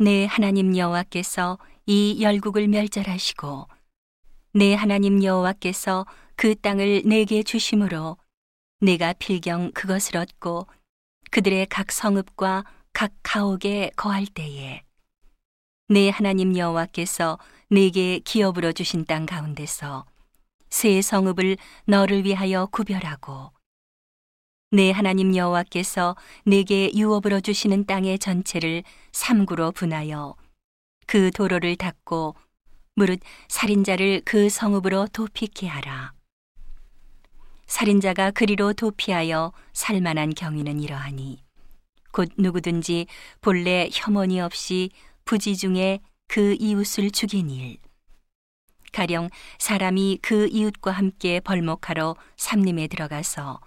내 하나님 여호와께서 이 열국을 멸절하시고 내 하나님 여호와께서 그 땅을 내게 주심으로 내가 필경 그것을 얻고 그들의 각 성읍과 각 가옥에 거할 때에 내 하나님 여호와께서 내게 기업으로 주신 땅 가운데서 새 성읍을 너를 위하여 구별하고 내 하나님 여호와께서 내게 유업으로 주시는 땅의 전체를 삼구로 분하여 그 도로를 닦고 무릇 살인자를 그 성읍으로 도피케 하라. 살인자가 그리로 도피하여 살만한 경위는 이러하니 곧 누구든지 본래 혐오이 없이 부지 중에 그 이웃을 죽인 일 가령 사람이 그 이웃과 함께 벌목하러 삼림에 들어가서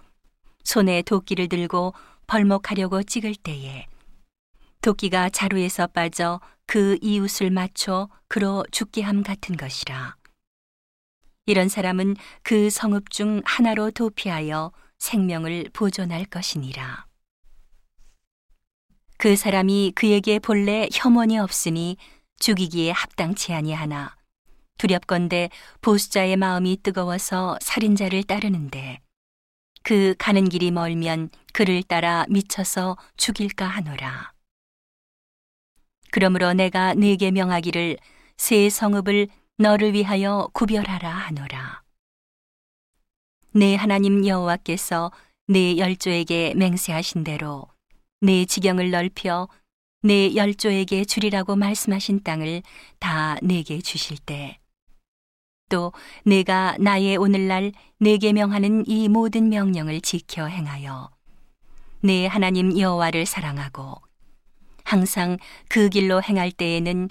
손에 도끼를 들고 벌목하려고 찍을 때에 도끼가 자루에서 빠져 그 이웃을 맞춰 그로 죽게 함 같은 것이라. 이런 사람은 그 성읍 중 하나로 도피하여 생명을 보존할 것이니라. 그 사람이 그에게 본래 혐언이 없으니 죽이기에 합당치 아니하나 두렵건대 보수자의 마음이 뜨거워서 살인자를 따르는데 그 가는 길이 멀면 그를 따라 미쳐서 죽일까 하노라. 그러므로 내가 네게 명하기를 새 성읍을 너를 위하여 구별하라 하노라. 내 하나님 여호와께서 내 열조에게 맹세하신 대로 내 지경을 넓혀 내 열조에게 주리라고 말씀하신 땅을 다 내게 주실 때 또 내가 나의 오늘날 내게 명하는 이 모든 명령을 지켜 행하여 내 하나님 여호와를 사랑하고 항상 그 길로 행할 때에는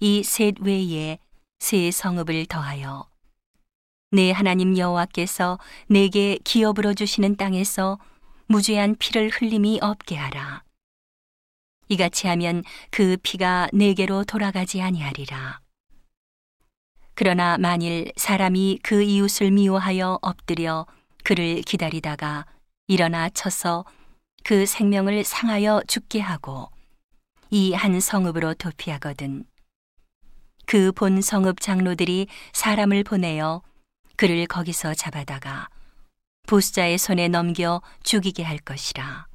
이 셋 외에 새 성읍을 더하여 내 하나님 여호와께서 내게 기업으로 주시는 땅에서 무죄한 피를 흘림이 없게 하라. 이같이 하면 그 피가 내게로 돌아가지 아니하리라. 그러나 만일 사람이 그 이웃을 미워하여 엎드려 그를 기다리다가 일어나 쳐서 그 생명을 상하여 죽게 하고 이 한 성읍으로 도피하거든. 그 본 성읍 장로들이 사람을 보내어 그를 거기서 잡아다가 보수자의 손에 넘겨 죽이게 할 것이라.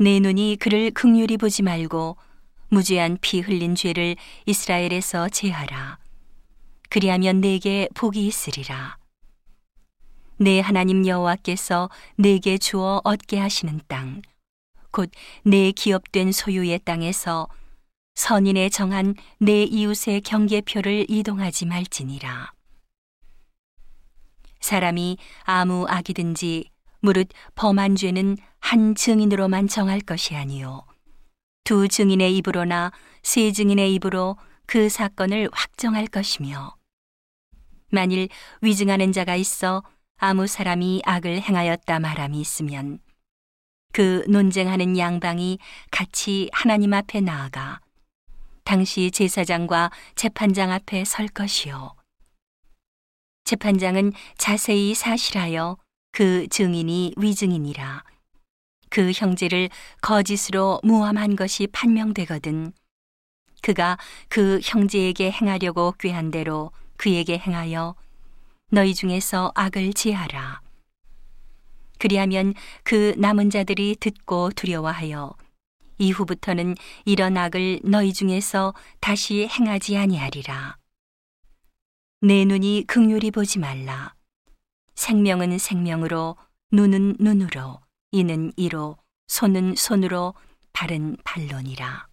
내 눈이 그를 극률히 보지 말고 무죄한 피 흘린 죄를 이스라엘에서 제하라 그리하면 내게 복이 있으리라. 내 하나님 여호와께서 내게 주어 얻게 하시는 땅, 곧 내 기업된 소유의 땅에서 선인의 정한 내 이웃의 경계표를 이동하지 말지니라. 사람이 아무 악이든지 무릇 범한 죄는 한 증인으로만 정할 것이 아니요. 두 증인의 입으로나 세 증인의 입으로 그 사건을 확정할 것이며 만일 위증하는 자가 있어 아무 사람이 악을 행하였다 말함이 있으면 그 논쟁하는 양방이 같이 하나님 앞에 나아가 당시 제사장과 재판장 앞에 설 것이요. 재판장은 자세히 사실하여 그 증인이 위증이니라. 그 형제를 거짓으로 무함한 것이 판명되거든 그가 그 형제에게 행하려고 꾀한 대로 그에게 행하여 너희 중에서 악을 제하라. 그리하면 그 남은 자들이 듣고 두려워하여 이후부터는 이런 악을 너희 중에서 다시 행하지 아니하리라. 내 눈이 극률이 보지 말라. 생명은 생명으로, 눈은 눈으로, 이는 이로, 손은 손으로, 발은 발론이라.